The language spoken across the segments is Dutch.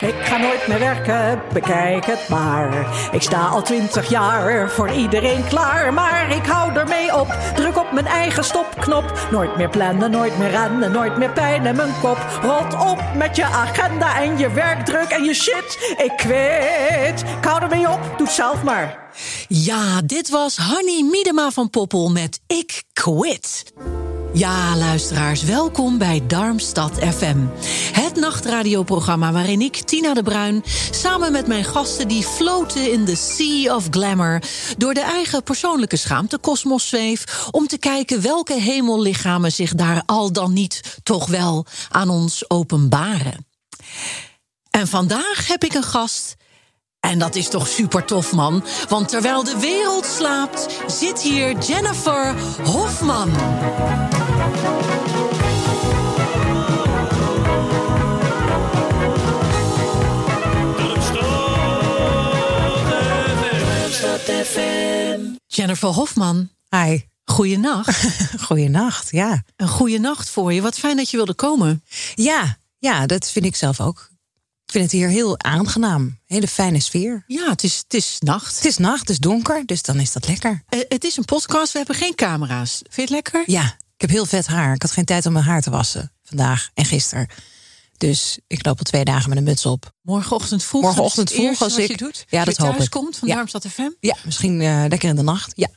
Ik ga nooit meer werken, bekijk het maar. Ik sta al twintig jaar voor iedereen klaar. Maar ik hou ermee op, druk op mijn eigen stopknop. Nooit meer plannen, nooit meer rennen, nooit meer pijn in mijn kop. Rot op met je agenda en je werkdruk en je shit. Ik kwit, ik hou ermee op, doe het zelf maar. Ja, dit was Hanny Miedema van Poppel met Ik Quit. Ja, luisteraars, welkom bij Darmstad FM. Het nachtradioprogramma waarin ik, Tina de Bruin, samen met mijn gasten die floten in the sea of glamour, door de eigen persoonlijke schaamtekosmos zweef, om te kijken welke hemellichamen zich daar al dan niet toch wel aan ons openbaren. En vandaag heb ik een gast. En dat is toch super tof, man. Want terwijl de wereld slaapt, zit hier Jennifer Hofman. Jennifer Hofman, Hi. goeienacht. Goeienacht, ja. Een goede nacht voor je. Wat fijn dat je wilde komen. Ja, ja, dat vind ik zelf ook. Ik vind het hier heel aangenaam. Hele fijne sfeer. Ja, het is, het is nacht. Het is nacht, het is donker, dus dan is dat lekker. Eh, het is een podcast, we hebben geen camera's. Vind je het lekker? Ja, ik heb heel vet haar. Ik had geen tijd om mijn haar te wassen vandaag en gisteren. Dus ik loop al twee dagen met een muts op. Morgenochtend vroeg. Morgenochtend vroeg als wat ik- je doet. Ja, Als dat je hoop ik. komt van Ja. Darmstad FM. Ja, misschien eh, lekker in de nacht. Ja.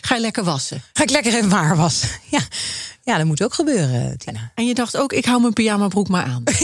Ga je lekker wassen. Ga ik lekker even haar wassen. Ja. ja, dat moet ook gebeuren, Tina. En je dacht ook, ik hou mijn pyjama broek maar aan.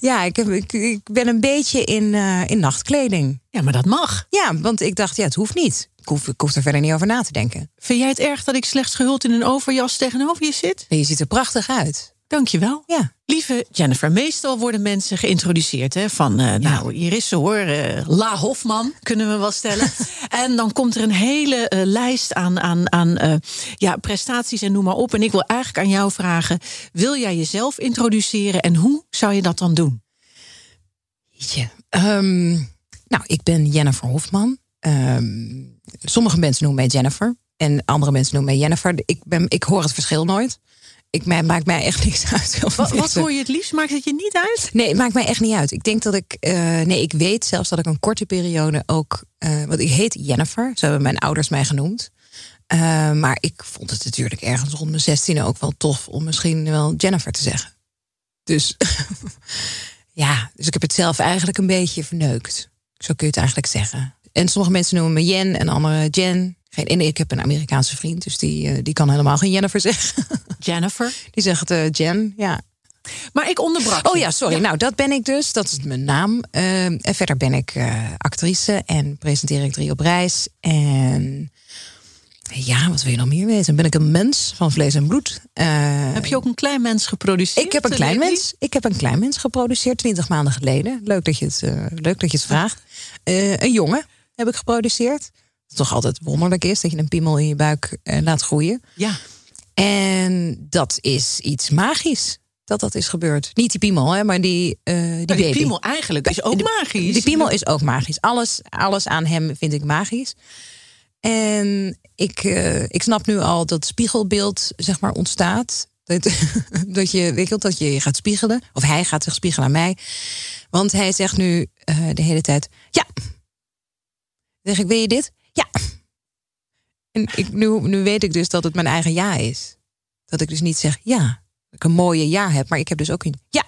Ja, ik, heb, ik, ik ben een beetje in, eh, in nachtkleding. Ja, maar dat mag. Ja, want ik dacht, ja, het hoeft niet. Ik hoef, ik hoef er verder niet over na te denken. Vind jij het erg dat ik slechts gehuld in een overjas tegenover je zit? Nee, je ziet er prachtig uit. Dankjewel. Ja. Lieve Jennifer, meestal worden mensen geïntroduceerd hè, van, eh, nou, hier is ze hoor, eh, La Hofman, kunnen we wel stellen. en dan komt er een hele eh, lijst aan, aan, aan ja, prestaties en noem maar op. En ik wil eigenlijk aan jou vragen, wil jij jezelf introduceren en hoe zou je dat dan doen? Jeetje. Ehm, nou, ik ben Jennifer Hofman. Ehm, sommige mensen noemen mij Jennifer. En andere mensen noemen mij Jennifer. Ik, ben, ik hoor het verschil nooit. Ik, mij, maakt mij echt niks uit. Wat, wat hoor je het liefst? Maakt het je niet uit? Nee, het maakt mij echt niet uit. Ik denk dat ik. eh, nee, ik weet zelfs dat ik een korte periode ook. eh want ik heet Jennifer. Zo hebben mijn ouders mij genoemd. Eh, maar ik vond het natuurlijk ergens rond mijn 16 ook wel tof om misschien wel Jennifer te zeggen. Dus ja, dus ik heb het zelf eigenlijk een beetje verneukt. Zo kun je het eigenlijk zeggen. En sommige mensen noemen me Jen en andere Jen. Geen, en ik heb een Amerikaanse vriend, dus die, eh, die kan helemaal geen Jennifer zeggen. Jennifer. Die zegt eh, Jen, ja. Maar ik onderbrak Oh ja, sorry. Nou, dat ben ik dus. Dat is mijn naam. Eh, en verder ben ik eh, actrice en presenteer ik drie op reis. En ja, wat wil je nog meer weten? Ben ik een mens van vlees en bloed? Heb je ook een klein mens geproduceerd? ik heb een klein mens. Ik heb een klein mens geproduceerd twintig maanden geleden. Leuk dat je het, leuk dat je het vraagt. Een jongen heb ik geproduceerd. Toch altijd wonderlijk is dat je een piemel in je buik eh, laat groeien. Ja. En dat is iets magisch dat dat is gebeurd. Niet die piemel, hè, maar die, eh die Die baby. piemel eigenlijk is ook magisch. Die piemel is ook magisch. Alles, alles aan hem vind ik magisch. En ik, eh, ik snap nu al dat spiegelbeeld zeg maar ontstaat. Dat, dat, je, weet je, dat je gaat spiegelen. Of hij gaat zich spiegelen aan mij. Want hij zegt nu de hele tijd... Ja. Zeg ik, wil je dit? Ja. En ik, nu, nu weet ik dus dat het mijn eigen ja is. Dat ik dus niet zeg ja. Dat ik een mooie ja heb. Maar ik heb dus ook een ja.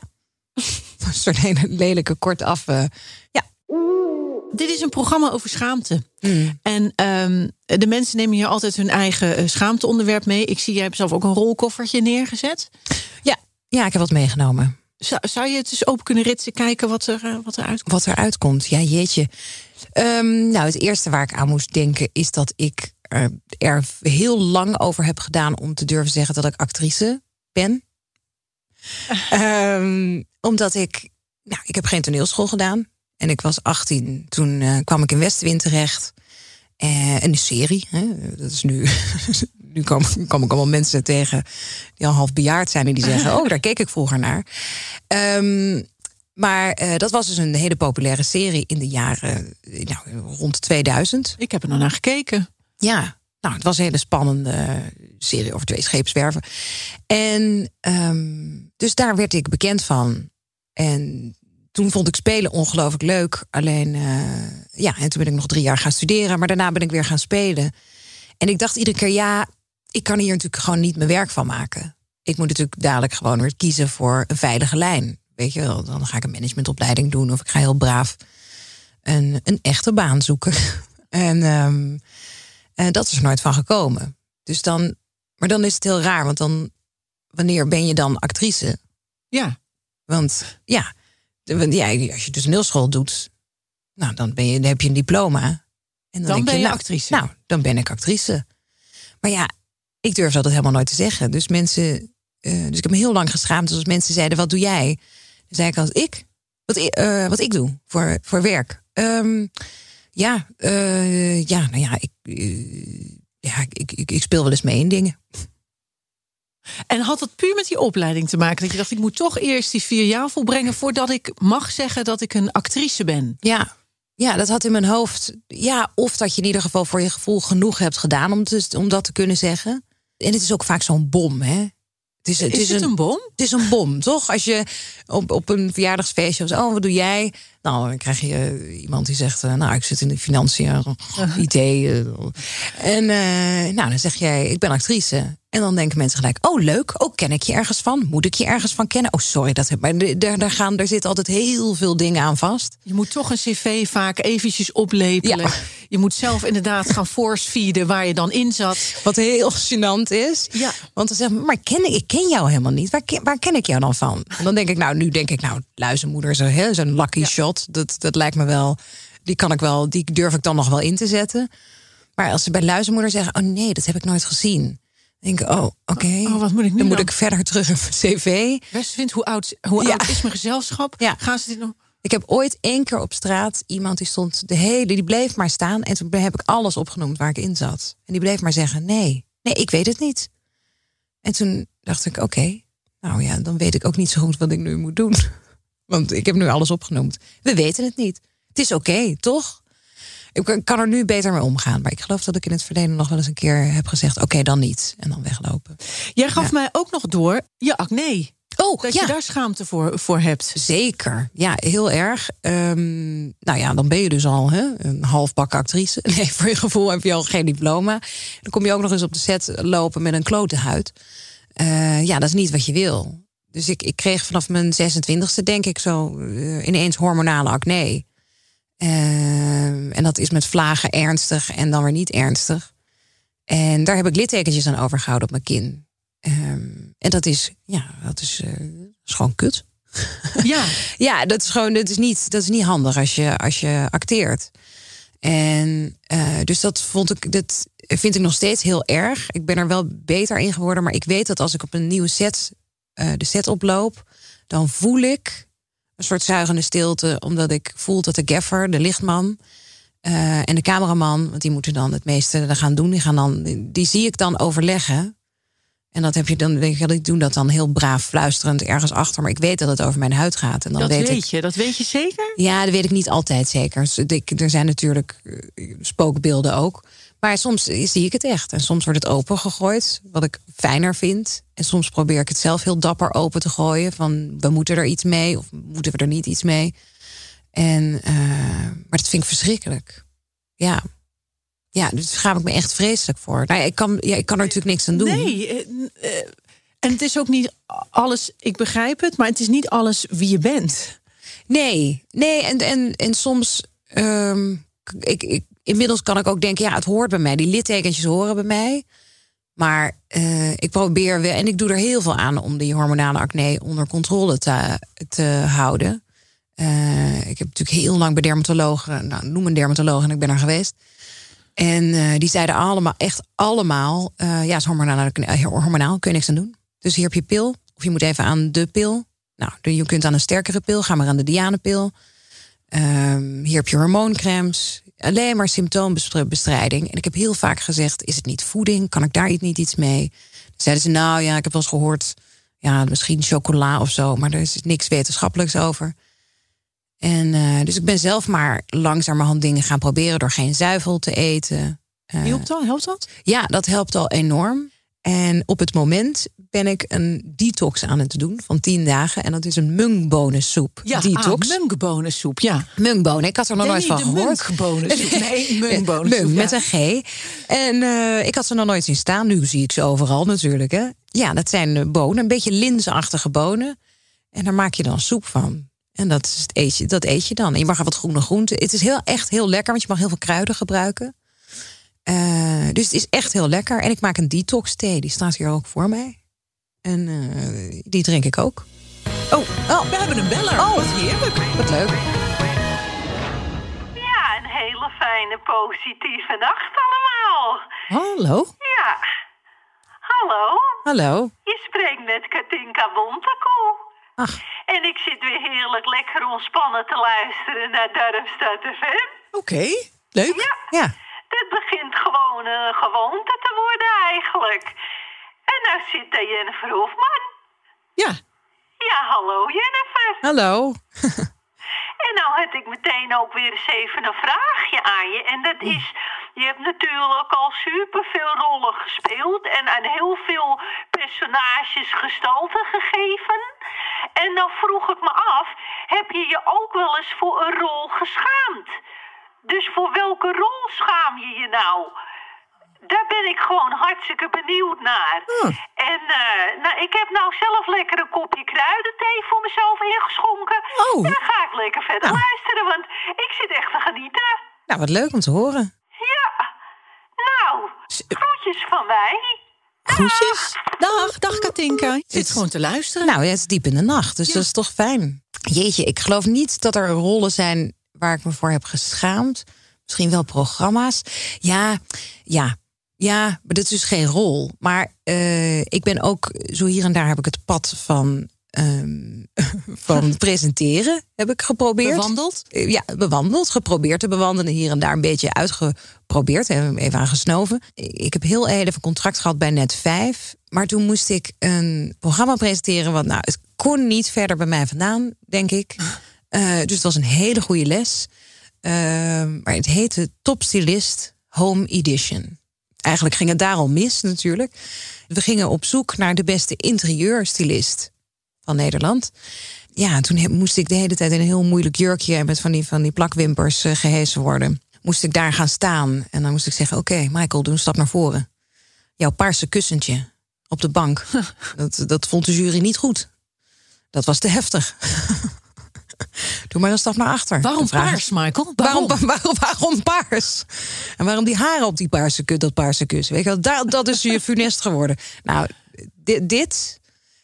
Een soort hele lelijke kortaf... eh ja. Dit is een programma over schaamte. Mm. En ehm, de mensen nemen hier altijd hun eigen eh, schaamteonderwerp mee. Ik zie, jij hebt zelf ook een rolkoffertje neergezet. Ja. ja, ik heb wat meegenomen. Zou, zou je het eens open kunnen ritsen, kijken wat er, eh, wat er uitkomt? Wat eruit komt, ja jeetje. Ehm, nou, het eerste waar ik aan moest denken is dat ik eh, er heel lang over heb gedaan om te durven zeggen dat ik actrice ben. Ehm, omdat ik, nou, ik heb geen toneelschool gedaan. En ik was 18, toen eh, kwam ik in Westwind terecht. Uh, een serie. Hè? Dat is nu. nu kom, kom, ik allemaal mensen tegen die al half bejaard zijn en die zeggen: Oh, daar keek ik vroeger naar. Um, maar uh, dat was dus een hele populaire serie in de jaren nou, rond 2000. Ik heb er nog naar gekeken. Ja, nou, het was een hele spannende serie over twee scheepswerven. En um, dus daar werd ik bekend van. En toen vond ik spelen ongelooflijk leuk. Alleen, uh, ja, en toen ben ik nog drie jaar gaan studeren. Maar daarna ben ik weer gaan spelen. En ik dacht iedere keer, ja, ik kan hier natuurlijk gewoon niet mijn werk van maken. Ik moet natuurlijk dadelijk gewoon weer kiezen voor een veilige lijn. Weet je wel, dan ga ik een managementopleiding doen. Of ik ga heel braaf een, een echte baan zoeken. en, um, en dat is er nooit van gekomen. Dus dan, maar dan is het heel raar, want dan, wanneer ben je dan actrice? Ja. Want ja, ja als je dus toneelschool doet, nou, dan, ben je, dan heb je een diploma. En dan, dan ben je, nou, actrice. Nou, dan ben ik actrice. Maar ja, ik durf dat helemaal nooit te zeggen. Dus mensen, uh, dus ik heb me heel lang geschaamd als mensen zeiden: wat doe jij? Zei ik als ik, wat, uh, wat ik doe voor, voor werk. Um, ja, uh, ja, nou ja, ik, ja ik, ik, ik speel wel eens mee in dingen. En had het puur met die opleiding te maken? Dat je dacht, ik moet toch eerst die vier jaar volbrengen voordat ik mag zeggen dat ik een actrice ben? Ja, ja, dat had in mijn hoofd. Ja, of dat je in ieder geval voor je gevoel genoeg hebt gedaan om, te, om dat te kunnen zeggen. En het is ook vaak zo'n bom, hè? Het is, het is, het een, bom? Het is een bom, toch? Als je op, op een verjaardagsfeestje zo, oh, wat doe jij? Nou, dan krijg je eh, iemand die zegt, uh, nou, ik zit in de financiën, idee. Uh, en nou, dan zeg jij, ik ben actrice. En dan denken mensen gelijk, oh leuk, oh ken ik je ergens van? Moet ik je ergens van kennen? Oh sorry, dat heb, maar daar, daar, gaan, daar zitten altijd heel veel dingen aan vast. Je moet toch een cv vaak eventjes oplepelen. Ja. Je moet zelf inderdaad gaan force feeden waar je dan in zat. Wat heel gênant is. Ja. Want dan zeggen maar ken ik, ik ken jou helemaal niet. Waar, waar ken ik jou dan van? En dan denk ik, nou, nu denk ik, nou, luizenmoeder, zo'n zo lucky shot. Dat, dat lijkt me wel, die kan ik wel, die durf ik dan nog wel in te zetten. Maar als ze bij luizenmoeder zeggen, oh nee, dat heb ik nooit gezien denk ik, oh, oké. Oh, wat moet ik nu dan, moet ik verder terug in mijn cv. vindt hoe oud, hoe oud is mijn gezelschap? Ja. Gaan ze dit nog? Ik heb ooit één keer op straat iemand die stond de hele, die bleef maar staan. En toen heb ik alles opgenoemd waar ik in zat. En die bleef maar zeggen: nee, nee, ik weet het niet. En toen dacht ik: oké, nou ja, dan weet ik ook niet zo goed wat ik nu moet doen. Want ik heb nu alles opgenoemd. We weten het niet. Het is oké, toch? Ik kan er nu beter mee omgaan. Maar ik geloof dat ik in het verleden nog wel eens een keer heb gezegd: oké, dan niet. En dan weglopen. Jij gaf mij ook nog door je acne. Oh, dat ja. je daar schaamte voor, voor hebt. Zeker, ja, heel erg. Um, nou ja, dan ben je dus al hè, een halfbak actrice. Nee, voor je gevoel heb je al geen diploma. Dan kom je ook nog eens op de set lopen met een klote huid. Uh, ja, dat is niet wat je wil. Dus ik, ik kreeg vanaf mijn 26e, denk ik, zo uh, ineens hormonale acne. Uh, en dat is met vlagen ernstig en dan weer niet ernstig. En daar heb ik littekentjes aan overgehouden op mijn kin. Um, en dat is, ja, dat is, uh, is gewoon kut. Ja. ja, dat is gewoon, dat is niet, dat is niet handig als je, als je acteert. En uh, dus dat vond ik, dat vind ik nog steeds heel erg. Ik ben er wel beter in geworden, maar ik weet dat als ik op een nieuwe set uh, de set oploop, dan voel ik een soort zuigende stilte, omdat ik voel dat de gaffer, de lichtman uh, en de cameraman, want die moeten dan het meeste gaan doen, die gaan dan, die zie ik dan overleggen. En dat heb je dan, denk ik, ik doe dat dan heel braaf fluisterend ergens achter, maar ik weet dat het over mijn huid gaat. En dan dat weet, weet ik, je, dat weet je zeker? Ja, dat weet ik niet altijd zeker. Dus ik, er zijn natuurlijk eh, spookbeelden ook. Maar soms zie ik het echt. En soms wordt het open gegooid, wat ik fijner vind. En soms probeer ik het zelf heel dapper open te gooien. Van we moeten er iets mee of moeten we er niet iets mee. En, uh, maar dat vind ik verschrikkelijk. Ja. Ja, dus daar schaam ik me echt vreselijk voor. Nou, ja, ik, kan, ja, ik kan er natuurlijk niks aan doen. Nee, uh, en het is ook niet alles, ik begrijp het, maar het is niet alles wie je bent. Nee, nee, en, en, en soms. Um, ik, ik, inmiddels kan ik ook denken, ja, het hoort bij mij. Die littekentjes horen bij mij. Maar uh, ik probeer wel, en ik doe er heel veel aan om die hormonale acne onder controle te, te houden. Uh, ik heb natuurlijk heel lang bij dermatologen, nou, noem een dermatoloog en ik ben er geweest. En eh, die zeiden allemaal, echt allemaal, eh, ja, is hormonaal, eh, hormonaal, kun je niks aan doen. Dus hier heb je pil, of je moet even aan de pil. Nou, je kunt aan een sterkere pil, ga maar aan de Dianepil. Um, hier heb je hormooncremes, alleen maar symptoombestrijding. En ik heb heel vaak gezegd, is het niet voeding? Kan ik daar niet iets mee? Dan zeiden ze, nou ja, ik heb wel eens gehoord, ja, misschien chocola of zo, maar er is niks wetenschappelijks over. En uh, dus ik ben zelf maar langzamerhand dingen gaan proberen door geen zuivel te eten. Uh, helpt dat? Helpt dat? Ja, dat helpt al enorm. En op het moment ben ik een detox aan het doen van tien dagen. En dat is een mungbonensoep. Ja, detox. Ah, mungbonensoep, ja. Mungbonen, ik had er nog nooit van gehoord. Mungbonensoep. Nee, mungbonensoep. Mung, met een G. En uh, ik had ze nog nooit zien staan. Nu zie ik ze overal natuurlijk. Hè. Ja, dat zijn bonen, een beetje linsachtige bonen. En daar maak je dan soep van. En dat, is het eet je, dat eet je dan. En je mag er wat groene groenten. Het is heel, echt heel lekker, want je mag heel veel kruiden gebruiken. Uh, dus het is echt heel lekker. En ik maak een detox thee. Die staat hier ook voor mij. En uh, die drink ik ook. Oh, oh, we hebben een beller. Oh, wat heerlijk. Wat leuk. Ja, een hele fijne, positieve nacht allemaal. Hallo. Ja. Hallo. Hallo. Je spreekt met Katinka Bontekoe. Ach. En ik zit weer heerlijk lekker ontspannen te luisteren naar Darmstad FM. Oké, okay. leuk. Ja. ja. Gewoon een gewoonte te worden eigenlijk. En nou zit daar Jennifer Hofman. Ja. Ja, hallo Jennifer. Hallo. en nou had ik meteen ook weer eens even een vraagje aan je. En dat is, je hebt natuurlijk al superveel rollen gespeeld en aan heel veel personages gestalte gegeven. En dan vroeg ik me af, heb je je ook wel eens voor een rol geschaamd? Dus voor welke rol schaam je je nou? Daar ben ik gewoon hartstikke benieuwd naar. Hm. En uh, nou, ik heb nou zelf lekker een kopje kruidenthee voor mezelf ingeschonken. Oh. En dan ga ik lekker verder Nou. luisteren, want ik zit echt te genieten. Nou, wat leuk om te horen. Ja, nou, groetjes van mij. Groetjes. Dag, dag Katinka. Je zit gewoon te luisteren. Nou, het is diep in de nacht, dus dat is toch fijn. Jeetje, ik geloof niet dat er rollen zijn waar ik me voor heb geschaamd. Misschien wel programma's. Ja, ja, ja, maar dat is dus geen rol. Maar uh, ik ben ook, zo hier en daar heb ik het pad van, um, van presenteren heb ik geprobeerd. Bewandeld? Ja, bewandeld. Geprobeerd te bewandelen. Hier en daar een beetje uitgeprobeerd. Even aan gesnoven. Ik heb heel even contract gehad bij Net 5. Maar toen moest ik een programma presenteren. Wat nou, het kon niet verder bij mij vandaan, denk ik. Uh, dus het was een hele goede les. Uh, maar het heette Top Stylist Home Edition. Eigenlijk ging het daar al mis natuurlijk. We gingen op zoek naar de beste interieurstylist van Nederland. Ja, toen moest ik de hele tijd in een heel moeilijk jurkje met van die, van die plakwimpers uh, gehezen worden. Moest ik daar gaan staan en dan moest ik zeggen: Oké, okay, Michael, doe een stap naar voren. Jouw paarse kussentje op de bank. dat, dat vond de jury niet goed. Dat was te heftig. Doe maar een stap naar achter. Waarom paars, Michael? Waarom? Waarom, waarom, waarom paars? En waarom die haren op die paarse, dat paarse kus? Weet je dat, dat is je funest geworden. Nou, dit, dit.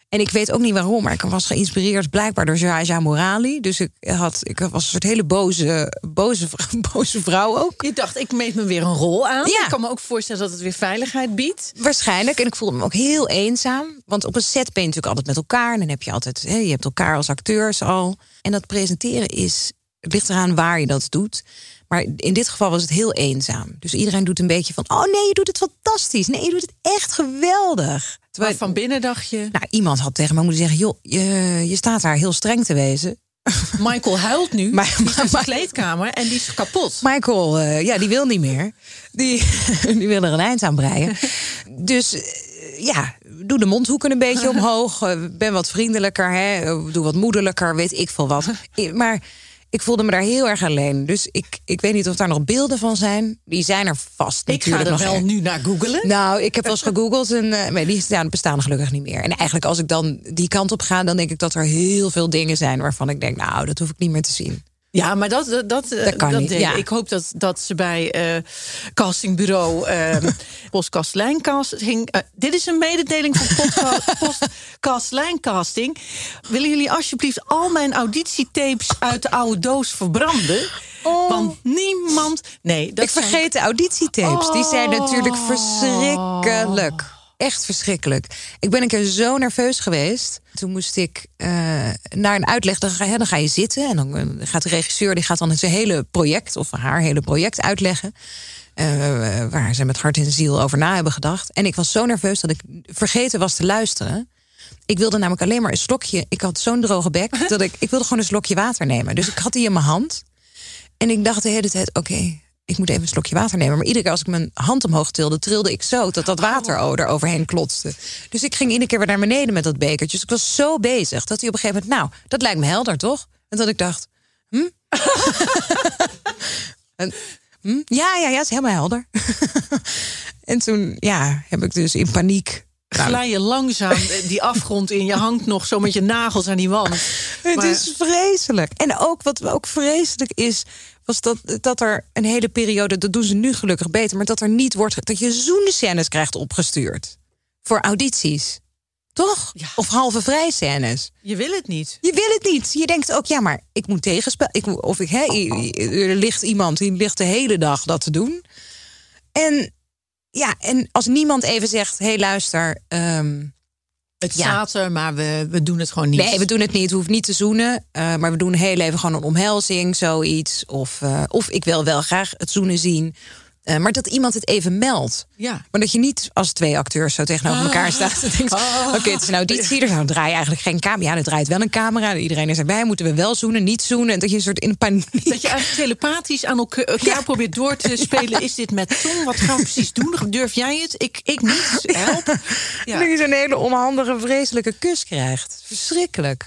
En ik weet ook niet waarom, maar ik was geïnspireerd blijkbaar door Jaja Morali. Dus ik, had, ik was een soort hele boze, boze, boze vrouw ook. Je dacht, ik meet me weer een rol aan. Ja. Ik kan me ook voorstellen dat het weer veiligheid biedt. Waarschijnlijk. En ik voelde me ook heel eenzaam. Want op een set ben je natuurlijk altijd met elkaar. En dan heb je altijd, hè, je hebt elkaar als acteurs al. En dat presenteren is, het ligt eraan waar je dat doet. Maar in dit geval was het heel eenzaam. Dus iedereen doet een beetje van: oh nee, je doet het fantastisch. Nee, je doet het echt geweldig. Terwijl van binnen dacht je. Nou, iemand had tegen me moeten zeggen: joh, je, je staat daar heel streng te wezen. Michael huilt nu. Maar, in de kleedkamer en die is kapot. Michael, uh, ja, die wil niet meer. Die, die wil er een eind aan breien. dus uh, ja, doe de mondhoeken een beetje omhoog. Uh, ben wat vriendelijker, hè? doe wat moederlijker, weet ik veel wat. maar ik voelde me daar heel erg alleen. Dus ik, ik weet niet of daar nog beelden van zijn. Die zijn er vast. Ik ga er nog wel nu naar googelen. Nou, ik heb wel eens gegoogeld en uh, maar die staan, bestaan gelukkig niet meer. En eigenlijk als ik dan die kant op ga, dan denk ik dat er heel veel dingen zijn waarvan ik denk, nou, dat hoef ik niet meer te zien. Ja, maar dat, dat, dat, Dat kan dat niet, deed- ja. Ik hoop dat, dat ze bij eh, castingbureau eh Podcast Lijncasting... eh, dit is een mededeling van Podcast Lijncasting. Willen jullie alsjeblieft al mijn auditietapes uit de oude doos verbranden? Want niemand... Nee, dat Oh. ik vergeet de auditietapes. Die zijn natuurlijk Oh. verschrikkelijk. Echt verschrikkelijk. Ik ben een keer zo nerveus geweest. Toen moest ik eh, naar een uitleg. Dan ga, hè, dan ga je zitten en dan eh, gaat de regisseur die gaat dan zijn hele project of haar hele project uitleggen. eh, waar ze met hart en ziel over na hebben gedacht. En ik was zo nerveus dat ik vergeten was te luisteren. Ik wilde namelijk alleen maar een slokje. Ik had zo'n droge bek dat ik, ik wilde gewoon een slokje water nemen. Dus ik had die in mijn hand. En ik dacht de hele tijd, oké, ik moet even een slokje water nemen. Maar iedere keer als ik mijn hand omhoog tilde, trilde ik zo dat dat water er overheen klotste. Dus ik ging iedere keer weer naar beneden met dat bekertje. Dus ik was zo bezig dat hij op een gegeven moment, nou, dat lijkt me helder, toch? En dat ik dacht, hm? en, hm? Ja, ja, ja, is helemaal helder. en toen, ja, heb ik dus in paniek. Nou, Glij je langzaam die afgrond in. Je hangt nog zo met je nagels aan die wand. Het Maar- is vreselijk. En ook wat ook vreselijk is, was dat, dat er een hele periode, dat doen ze nu gelukkig beter, maar dat er niet wordt, dat je zoenscènes krijgt opgestuurd voor audities. Toch? Ja. Of halve vrij scènes. Je wil het niet. Je wil het niet. Je denkt ook, ja, maar ik moet tegenspel. Ik, moet- of ik, hè, er ligt iemand die ligt de hele dag dat te doen. En ja, en als niemand even zegt: hé, hey, luister. ehm, Het Ja. staat er, maar we, we doen het gewoon niet. Nee, we doen het niet. We hoeven niet te zoenen. eh, maar we doen heel even gewoon een omhelzing, zoiets. Of, eh, of ik wil wel graag het zoenen zien. Eh, maar dat iemand het even meldt. Ja. Maar dat je niet als twee acteurs zo tegenover elkaar Ah. staat. En denkt, oké, het is een auditie. Er draaien eigenlijk geen camera. Ja, er draait wel een camera. Iedereen is erbij. Moeten we wel zoenen, niet zoenen. En dat je een soort in paniek... Dat je eigenlijk telepathisch aan elkaar, elkaar Ja. probeert door te spelen. Is dit met Tom? Wat gaan we precies doen? Durf jij het? Ik, ik niet. Help. Ja. Dat je zo'n hele onhandige, vreselijke kus krijgt. Verschrikkelijk.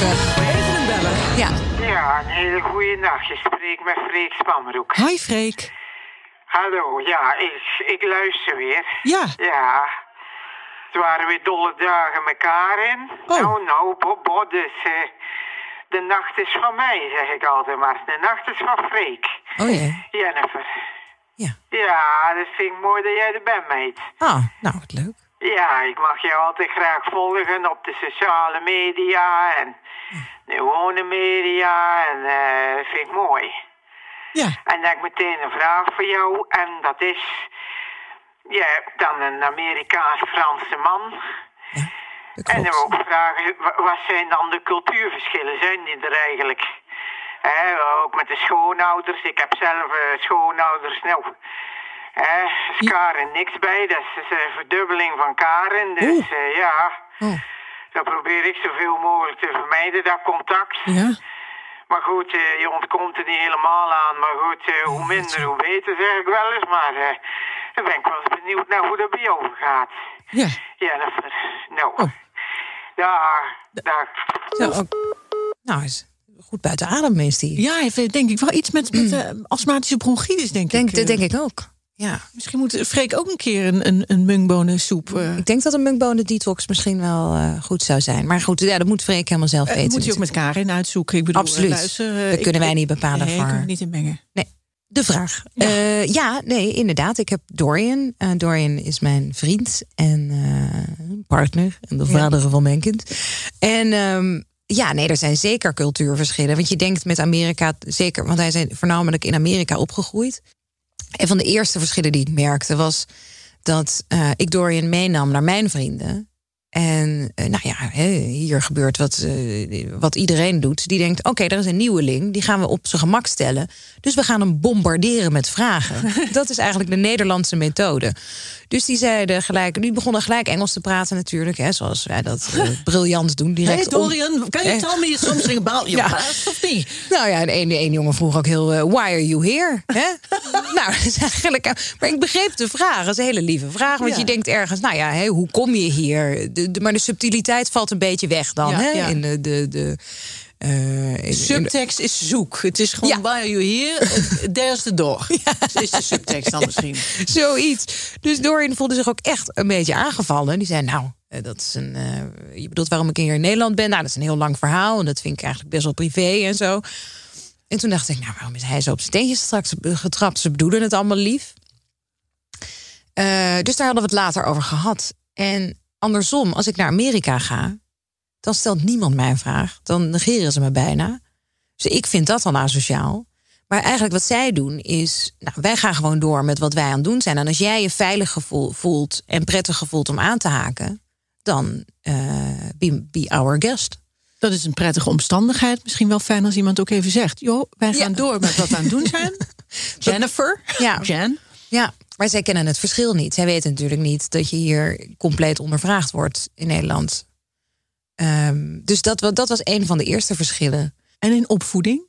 Even een bellen. Ja. Ja, een hele goede nacht. Je spreekt met Freek Spammeroek. Hi Freek. Hallo, ja, ik, ik luister weer. Ja. Ja. Het waren weer dolle dagen met Karin. Oh. Nou, nou, Bob, Bob, dus eh, de nacht is van mij, zeg ik altijd maar. De nacht is van Freek. Oh jee. Jennifer. Ja. Ja, dat vind ik mooi dat jij er bent, meid. Ah, nou, wat leuk. Ja, ik mag jou altijd graag volgen op de sociale media en de gewone media. En dat vind ik mooi. Ja. En dan heb ik meteen een vraag voor jou. En dat is... Je hebt dan een Amerikaans-Franse man. Dat En dan ook vragen, wa- wat zijn dan de cultuurverschillen? Zijn die er eigenlijk? Hè, ook met de schoonouders. Ik heb zelf eh, schoonouders. Nou, hè, is Karen niks bij. Dat is een verdubbeling van Karen. Dus eh, ja, Oh. dan probeer ik zoveel mogelijk te vermijden, dat contact. Ja. Maar goed, eh, je ontkomt er niet helemaal aan. Maar goed, eh, hoe minder, hoe beter, zeg ik wel eens. Maar eh, dan ben ik wel eens benieuwd naar hoe dat bij jou gaat. Ja. Jennifer, nou. Oh. Zo, ook- nou, is goed buiten adem is die. Ja, heeft denk ik wel iets met, met eh, astmatische bronchitis, denk denk, ik. dat eh. denk ik ook. Ja. Misschien moet Freek ook een keer een, een, een mungbonensoep... eh Ik denk dat een munkbonen detox misschien wel eh, goed zou zijn. Maar goed, ja, dat moet Freek helemaal zelf eh, weten. moet je ook met Karin uitzoeken. Ik bedoel, Absoluut. eh, luister, eh, Dat kunnen wij niet bepalen nee, voor- niet in mengen. Nee. De vraag. Ja. Eh, ja, nee, inderdaad. Ik heb Dorian. Dorian is mijn vriend en partner en de vader van mijn kind. En um, ja, nee, er zijn zeker cultuurverschillen. Want je denkt met Amerika, zeker, want hij zijn voornamelijk in Amerika opgegroeid. En van de eerste verschillen die ik merkte was dat ik Dorian meenam naar mijn vrienden. En uh, nou ja, hier gebeurt wat, uh, wat iedereen doet. Die denkt, oké, okay, er is een nieuweling. Die gaan we op zijn gemak stellen. Dus we gaan hem bombarderen met vragen. dat is eigenlijk de Nederlandse methode. Dus die zeiden gelijk, die begonnen gelijk Engels te praten natuurlijk, hè, zoals wij dat uh, briljant doen. Direct hey Dorian, kan je tell me something about your ja. past of niet? Nou ja, de ene, ene jongen vroeg ook heel, uh, why are you here? Hè? nou, dat is eigenlijk, maar ik begreep de vraag, dat is een hele lieve vraag, want ja. je denkt ergens, nou ja, hey, hoe kom je hier? De, de, maar de subtiliteit valt een beetje weg dan, ja, hè? In de, de, de uh, subtext is zoek. Het is gewoon why are you here? There's the door. Ja. Is de subtext dan misschien. Zoiets. Dus Dorian voelde zich ook echt een beetje aangevallen. Die zei, nou, dat is een. Uh, je bedoelt waarom ik hier in Nederland ben? Nou, dat is een heel lang verhaal. En dat vind ik eigenlijk best wel privé en zo. En toen dacht ik, nou, waarom is hij zo op zijn teentjes straks getrapt? Ze bedoelen het allemaal lief. Uh, dus daar hadden we het later over gehad. En andersom, als ik naar Amerika ga, dan stelt niemand mij een vraag. Dan negeren ze me bijna. Dus ik vind dat dan asociaal. Maar eigenlijk wat zij doen is, nou, wij gaan gewoon door met wat wij aan het doen zijn. En als jij je veilig gevoel voelt en prettig gevoeld om aan te haken, dan uh, be, be our guest. Dat is een prettige omstandigheid. Misschien wel fijn als iemand ook even zegt: joh, wij gaan ja. door met wat we aan het doen zijn. Jennifer, ja. Jen. Ja, maar zij kennen het verschil niet. Zij weten natuurlijk niet dat je hier compleet ondervraagd wordt in Nederland. Um, dus dat, dat was een van de eerste verschillen. En in opvoeding?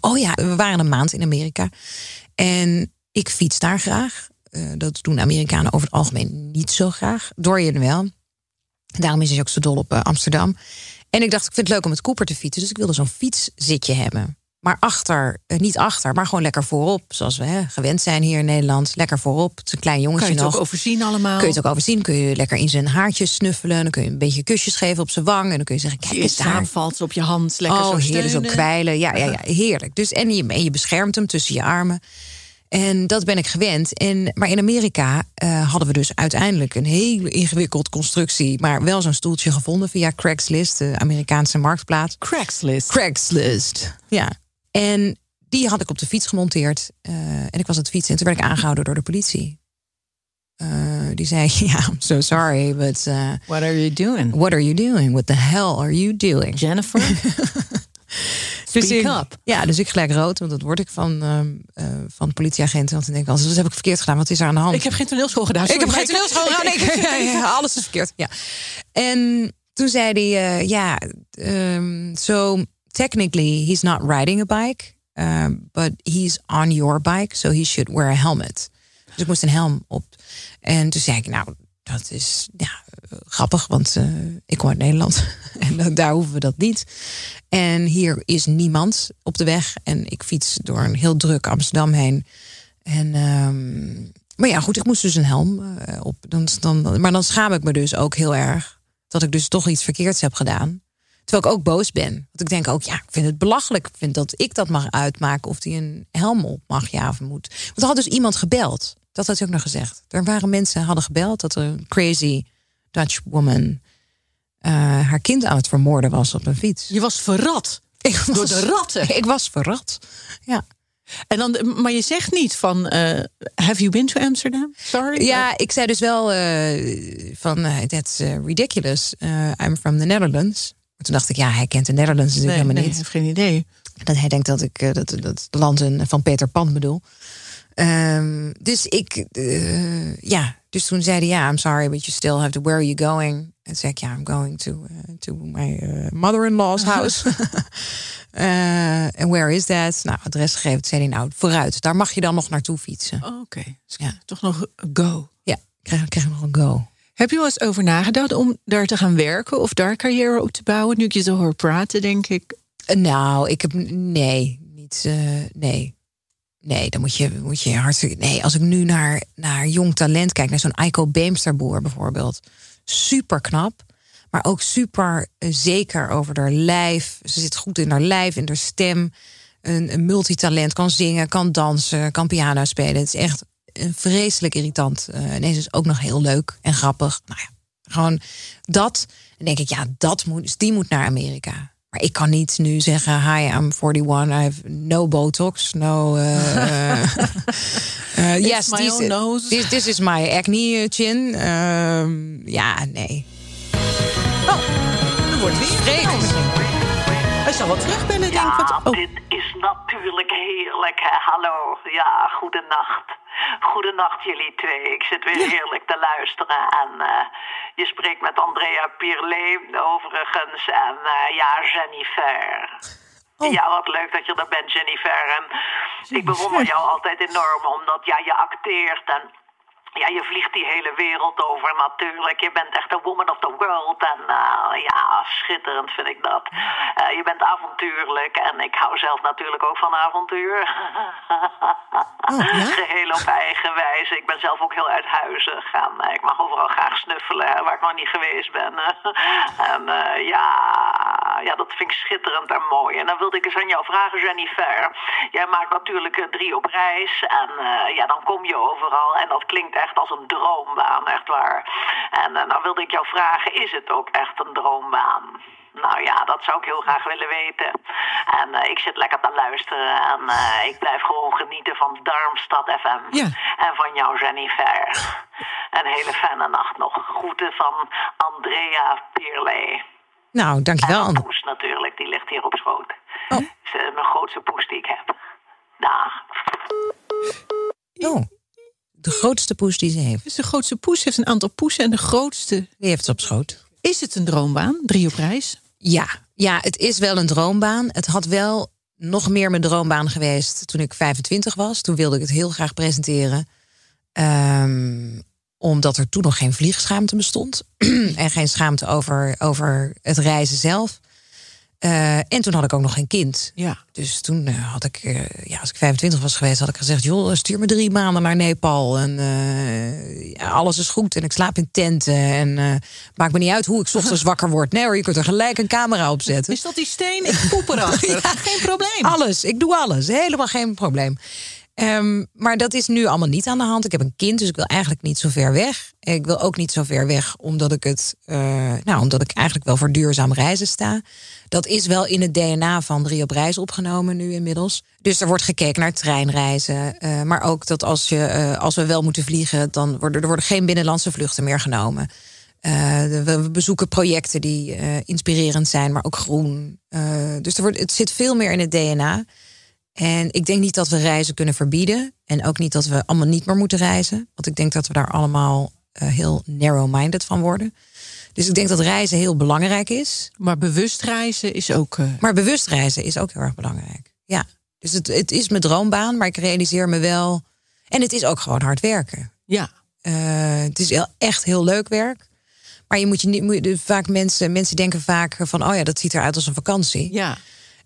Oh ja, we waren een maand in Amerika. En ik fiets daar graag. Uh, dat doen Amerikanen over het algemeen niet zo graag. Dorian wel. Daarom is hij ook zo dol op uh, Amsterdam. En ik dacht, ik vind het leuk om met Cooper te fietsen. Dus ik wilde zo'n fietszitje hebben. Maar achter, uh, niet achter, maar gewoon lekker voorop. Zoals we hè, gewend zijn hier in Nederland. Lekker voorop. Het is een klein jongetje Kan je het nog. ook overzien allemaal? Kun je het ook overzien. Kun je lekker in zijn haartjes snuffelen. Dan kun je een beetje kusjes geven op zijn wang. En dan kun je zeggen, kijk eens daar. valt op je hand. Lekker oh, zo heerlijk zo kwijlen. Ja, ja, ja, heerlijk. Dus, en, je, en je beschermt hem tussen je armen. En dat ben ik gewend. En, maar in Amerika uh, hadden we dus uiteindelijk een hele ingewikkeld constructie. Maar wel zo'n stoeltje gevonden via Craigslist, de Amerikaanse marktplaats. Craigslist. Craigslist. Ja. En die had ik op de fiets gemonteerd. Uh, en ik was aan het fietsen. En toen werd ik aangehouden door de politie. Uh, die zei, ja, yeah, I'm so sorry, but... Uh, what are you doing? What are you doing? What the hell are you doing? Jennifer? dus Speak ik, up. Ja, dus ik gelijk rood, want dat word ik van, uh, van politieagenten. Want dan denk ik altijd, wat heb ik verkeerd gedaan? Wat is er aan de hand? Ik heb geen toneelschool gedaan. ik heb geen toneelschool gedaan. Nee, ja, ja, alles is verkeerd. Ja. En toen zei hij, ja, um, so technically he's not riding a bike. Uh, but he's on your bike, so he should wear a helmet. Dus ik moest een helm op. En toen zei ik, nou, dat is ja, grappig, want uh, ik kom uit Nederland. en daar hoeven we dat niet. En hier is niemand op de weg. En ik fiets door een heel druk Amsterdam heen. En, um, maar ja, goed, ik moest dus een helm uh, op. Dan, dan, maar dan schaam ik me dus ook heel erg dat ik dus toch iets verkeerds heb gedaan. Terwijl ik ook boos ben. Want ik denk ook, ja, ik vind het belachelijk. Ik vind dat ik dat mag uitmaken of die een helm op mag, ja of moet. Want er had dus iemand gebeld. Dat had hij ook nog gezegd. Er waren mensen hadden gebeld dat er een crazy Dutch woman uh, haar kind aan het vermoorden was op een fiets. Je was verrat. Ik was, Door de ratten. Ik was verrat. Ja. En dan, maar je zegt niet van, uh, have you been to Amsterdam? Sorry. Ja, ik zei dus wel uh, van, that's ridiculous. I'm from the Netherlands. Toen dacht ik, ja, hij kent de Netherlands natuurlijk nee, helemaal nee, niet. heeft geen idee. Dat hij denkt dat ik dat, dat land van Peter Pan bedoel. Um, dus ik, uh, ja, dus toen zei hij, ja, I'm sorry, but you still have to, where are you going? En zei ik, ja, I'm going to, uh, to my uh, mother-in-law's house. En where is that? Nou, adres gegeven. Zei hij, nou, vooruit, daar mag je dan nog naartoe fietsen. Oh, Oké, okay. dus ja. toch nog go. Ja, krijg, krijg nog een go. Heb je wel eens over nagedacht om daar te gaan werken of daar carrière op te bouwen? Nu ik je zo hoor praten, denk ik. Nou, ik heb nee, niet uh, nee. Nee, dan moet je, moet je hartstikke. Nee, als ik nu naar, naar jong talent kijk, naar zo'n Eiko Beemsterboer bijvoorbeeld. Super knap, maar ook super uh, zeker over haar lijf. Ze zit goed in haar lijf, in haar stem. een, een multitalent, kan zingen, kan dansen, kan piano spelen. Het is echt een vreselijk irritant. Uh, en deze is ook nog heel leuk en grappig. Nou ja, gewoon dat. Dan denk ik, ja, dat moet, die moet naar Amerika. Maar ik kan niet nu zeggen, hi, I'm 41, I have no Botox, no... Uh, uh, yes, this, this, this, is my acne chin. Uh, ja, nee. Oh, er wordt weer Hij zal wel terugbellen, ja, denk ik. Oh. dit is natuurlijk heerlijk, hè? Hallo, ja, goedenacht. Goedenacht jullie twee. Ik zit weer heerlijk te luisteren. En uh, je spreekt met Andrea Pirlet overigens. En uh, ja, Jennifer. Oh. Ja, wat leuk dat je er bent, Jennifer. En ik bewonder jou altijd enorm, omdat ja, je acteert en ja, je vliegt die hele wereld over natuurlijk. Je bent echt een woman of the world. En uh, ja, schitterend vind ik dat. Uh, je bent avontuurlijk. En ik hou zelf natuurlijk ook van avontuur. Oh, ja? Geheel op eigen wijze. Ik ben zelf ook heel uithuizig. En uh, ik mag overal graag snuffelen waar ik nog niet geweest ben. en ja, ja, dat vind ik schitterend en mooi. En dan wilde ik eens aan jou vragen, Jennifer. Jij maakt natuurlijk drie op reis. En ja, dan kom je overal. En dat klinkt echt als een droombaan, echt waar. En uh, nou wilde ik jou vragen, is het ook echt een droombaan? Nou ja, dat zou ik heel graag willen weten. En uh, ik zit lekker te luisteren en uh, ik blijf gewoon genieten van Darmstad FM. Ja. En van jou, Jennifer. Een hele fijne nacht nog. Groeten van Andrea Pierley. Nou, dankjewel. En poes natuurlijk, die ligt hier op schoot. Oh. Dat is mijn grootste poes die ik heb. Dag. Oh. De grootste poes die ze heeft. Dus de grootste poes heeft een aantal poesen en de grootste. Die heeft ze op schoot. Is het een droombaan? Drie op reis? Ja, ja, het is wel een droombaan. Het had wel nog meer mijn droombaan geweest toen ik 25 was. Toen wilde ik het heel graag presenteren. Um, omdat er toen nog geen vliegschaamte bestond. en geen schaamte over, over het reizen zelf. Uh, en toen had ik ook nog geen kind. Ja. Dus toen uh, had ik, uh, ja, als ik 25 was geweest, had ik gezegd: joh, stuur me drie maanden naar Nepal. En ja, alles is goed. En ik slaap in tenten. En maakt me niet uit hoe ik ochtends wakker word. Nee hoor, je kunt er gelijk een camera op zetten. Is dat die steen? Ik poep erachter. ja, geen probleem. Alles. Ik doe alles. Helemaal geen probleem. Um, maar dat is nu allemaal niet aan de hand. Ik heb een kind, dus ik wil eigenlijk niet zo ver weg. Ik wil ook niet zo ver weg, omdat ik het, uh, nou, omdat ik eigenlijk wel voor duurzaam reizen sta. Dat is wel in het DNA van Drie op Reis opgenomen nu inmiddels. Dus er wordt gekeken naar treinreizen. Uh, maar ook dat als, je, uh, als we wel moeten vliegen, dan worden er worden geen binnenlandse vluchten meer genomen. we bezoeken projecten die inspirerend zijn, maar ook groen. dus er wordt, het zit veel meer in het DNA. En ik denk niet dat we reizen kunnen verbieden. En ook niet dat we allemaal niet meer moeten reizen. Want ik denk dat we daar allemaal uh, heel narrow-minded van worden. Dus ik denk dat reizen heel belangrijk is. Maar bewust reizen is ook. Uh... Maar bewust reizen is ook heel erg belangrijk. Ja. Dus het, het is mijn droombaan, maar ik realiseer me wel. En het is ook gewoon hard werken. Ja. Uh, het is heel, echt heel leuk werk. Maar je moet je niet. Moet, vaak mensen, mensen denken vaak van: oh ja, dat ziet eruit als een vakantie. Ja.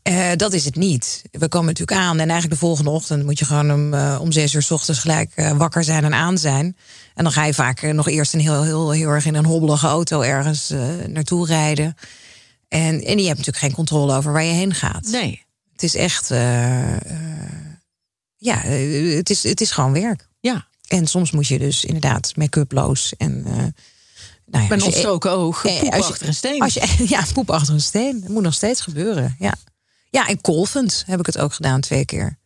Uh, dat is het niet. We komen natuurlijk aan en eigenlijk de volgende ochtend moet je gewoon om, uh, om zes uur s ochtends gelijk uh, wakker zijn en aan zijn. En dan ga je vaak nog eerst een heel, heel, heel erg in een hobbelige auto ergens naartoe rijden. En, en je hebt natuurlijk geen controle over waar je heen gaat. Nee. Het is echt, ja, het is, het is gewoon werk. Ja. En soms moet je dus inderdaad make-uploos en nou ja, Met een ontstoken oog, poep achter een steen. Als je, ja, poep achter een steen. Dat moet nog steeds gebeuren, ja. Ja, en kolvend heb ik het ook gedaan twee keer.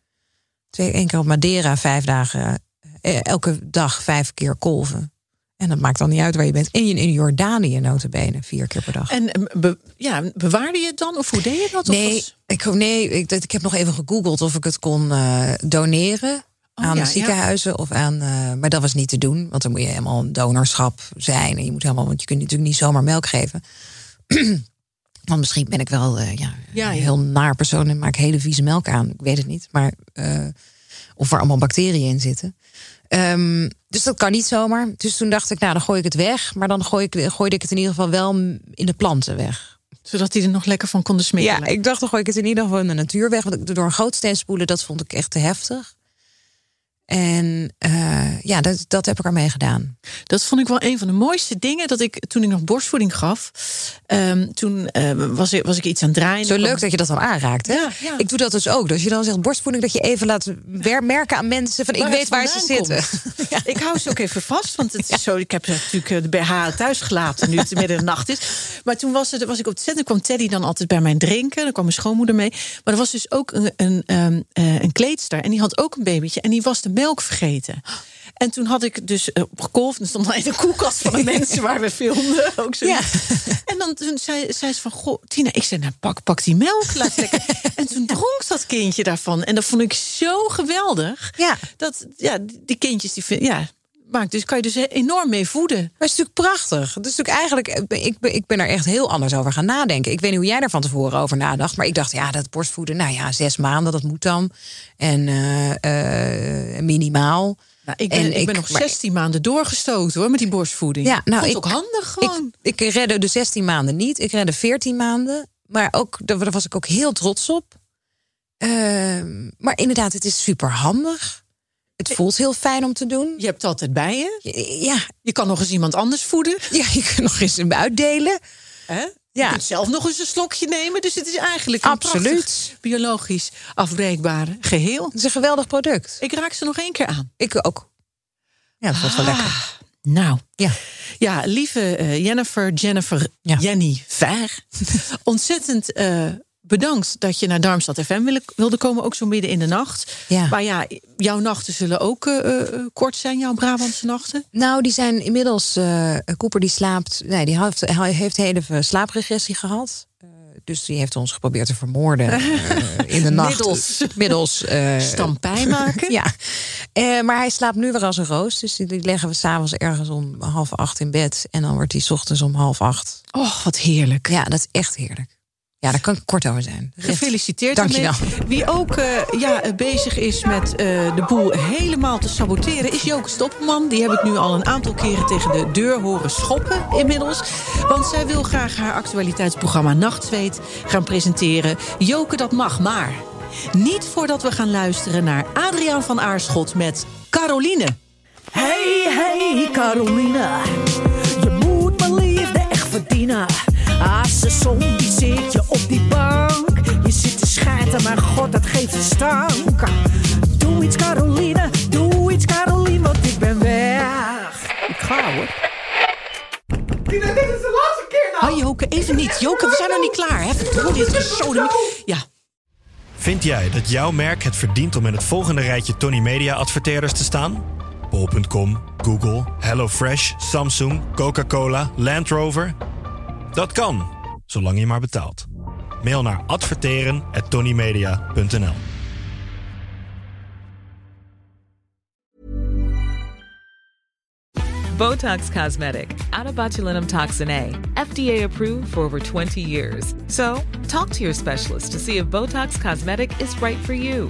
Twee, één keer op Madeira, vijf dagen. Eh, elke dag vijf keer kolven. En dat maakt dan niet uit waar je bent. En in Jordanië notabene, vier keer per dag. En be, ja, bewaarde je het dan? Of hoe deed je dat? Nee, ik, nee ik, ik heb nog even gegoogeld of ik het kon uh, doneren. Oh, aan ja, ziekenhuizen ja. of aan. Uh, maar dat was niet te doen, want dan moet je helemaal een donorschap zijn. En je moet helemaal, want je kunt natuurlijk niet zomaar melk geven. Want misschien ben ik wel uh, ja, heel naar persoon en maak hele vieze melk aan. Ik weet het niet. Maar, uh, of er allemaal bacteriën in zitten. Um, dus dat kan niet zomaar. Dus toen dacht ik, nou dan gooi ik het weg. Maar dan gooi ik, gooide ik het in ieder geval wel in de planten weg. Zodat die er nog lekker van konden smikkelen. Ja, ik dacht dan gooi ik het in ieder geval in de natuur weg. Want door een groot steen spoelen, dat vond ik echt te heftig. En uh, ja, dat, dat heb ik ermee gedaan. Dat vond ik wel een van de mooiste dingen dat ik toen ik nog borstvoeding gaf. Um, toen uh, was, ik, was ik iets aan het draaien. Zo leuk dat je dat al aanraakt. Hè? Ja, ja. Ik doe dat dus ook. Dus je dan zegt borstvoeding, dat je even laat merken aan mensen van ik weet waar ze zitten. ja. Ik hou ze ook even vast, want het is zo. Ik heb natuurlijk de BH thuis gelaten nu het midden in de nacht is. Maar toen was, het, was ik op het zetten, kwam Teddy dan altijd bij mij drinken. Dan kwam mijn schoonmoeder mee. Maar er was dus ook een, een, uh, een kleedster en die had ook een babytje en die was de melk vergeten. En toen had ik dus uh, gekolfd. En stond in de koelkast van de mensen waar we filmden. Ook zo. Ja. En dan toen zei, zei ze van, goh, Tina, ik zei, nou pak, pak die melk, laat lekker. En toen dronk dat kindje daarvan. En dat vond ik zo geweldig. Ja. Dat, ja, die kindjes, die ja, maakt. Dus kan je dus enorm mee voeden. Maar het is natuurlijk prachtig. Het is natuurlijk eigenlijk, ik, ik ben er echt heel anders over gaan nadenken. Ik weet niet hoe jij er van tevoren over nadacht. Maar ik dacht, ja, dat borstvoeden, nou ja, zes maanden, dat moet dan. En uh, uh, minimaal. Nou, ik ben, en ik ben nog 16 maanden doorgestoten hoor, met die borstvoeding. Ja, nou, ik, ook handig gewoon. Ik, ik redde de 16 maanden niet. Ik redde 14 maanden. Maar ook, daar was ik ook heel trots op. Uh, maar inderdaad, het is super handig. Het voelt heel fijn om te doen. Je hebt altijd bij je. Ja. Je kan nog eens iemand anders voeden. Ja, je kan nog eens hem uitdelen. Hè? Je Ja. kunt zelf nog eens een slokje nemen. Dus het is eigenlijk een Absoluut. biologisch afbreekbaar geheel. Het is een geweldig product. Ik raak ze nog één keer aan. Ik ook. Ja, dat was wel Ah, lekker. Nou, Ja. ja, lieve eh, Jennifer, Jennifer, Ja. Jenny Ver. ontzettend eh, bedankt dat je naar Darmstad FM wilde, komen. Ook zo midden in de nacht. Ja. Maar ja, jouw nachten zullen ook eh, eh, kort zijn, jouw Brabantse nachten. Nou, die zijn inmiddels. eh Cooper die slaapt. Nee, die heeft, hij heeft hele slaapregressie gehad. Eh, dus die heeft ons geprobeerd te vermoorden in de nacht. Middels. Middels. Stampij maken. ja. Maar hij slaapt nu weer als een roos. Dus die leggen we s'avonds ergens om half acht in bed. En dan wordt hij 's ochtends om half acht. Oh, wat heerlijk. Ja, dat is echt heerlijk. Ja, daar kan ik kort over zijn. Gefeliciteerd. Dank je daarmee. wel. Wie ook eh, ja, eh, bezig is met eh, de boel helemaal te saboteren... is Joke Stopperman. Die heb ik nu al een aantal keren tegen de deur horen schoppen inmiddels. Want zij wil graag haar actualiteitsprogramma Nachtzweet gaan presenteren. Joke, dat mag, maar niet voordat we gaan luisteren naar Adriaan van Aarschot met Caroline. Hey, hey, Caroline. Je moet mijn liefde echt verdienen. Als een zombie zit je op die bank. Je zit te schijten, maar god, dat geeft een stank. Doe iets, Caroline. Doe iets, Caroline, want ik ben weg. Ik ga hoor. Oh, Joke, even niet. Joke, we zijn nog niet klaar. Hè? Verdorie, dit is zo... Ja, Vind jij dat jouw merk het verdient om in het volgende rijtje Tony Media adverteerders te staan? Bol.com, Google, HelloFresh, Samsung, Coca-Cola, Land Rover? Dat kan, zolang je maar betaalt. Mail naar adverteren@tonymedia.nl. Botox Cosmetic, out of botulinum toxin A, FDA approved for over 20 years. So, talk to your specialist to see if Botox Cosmetic is right for you.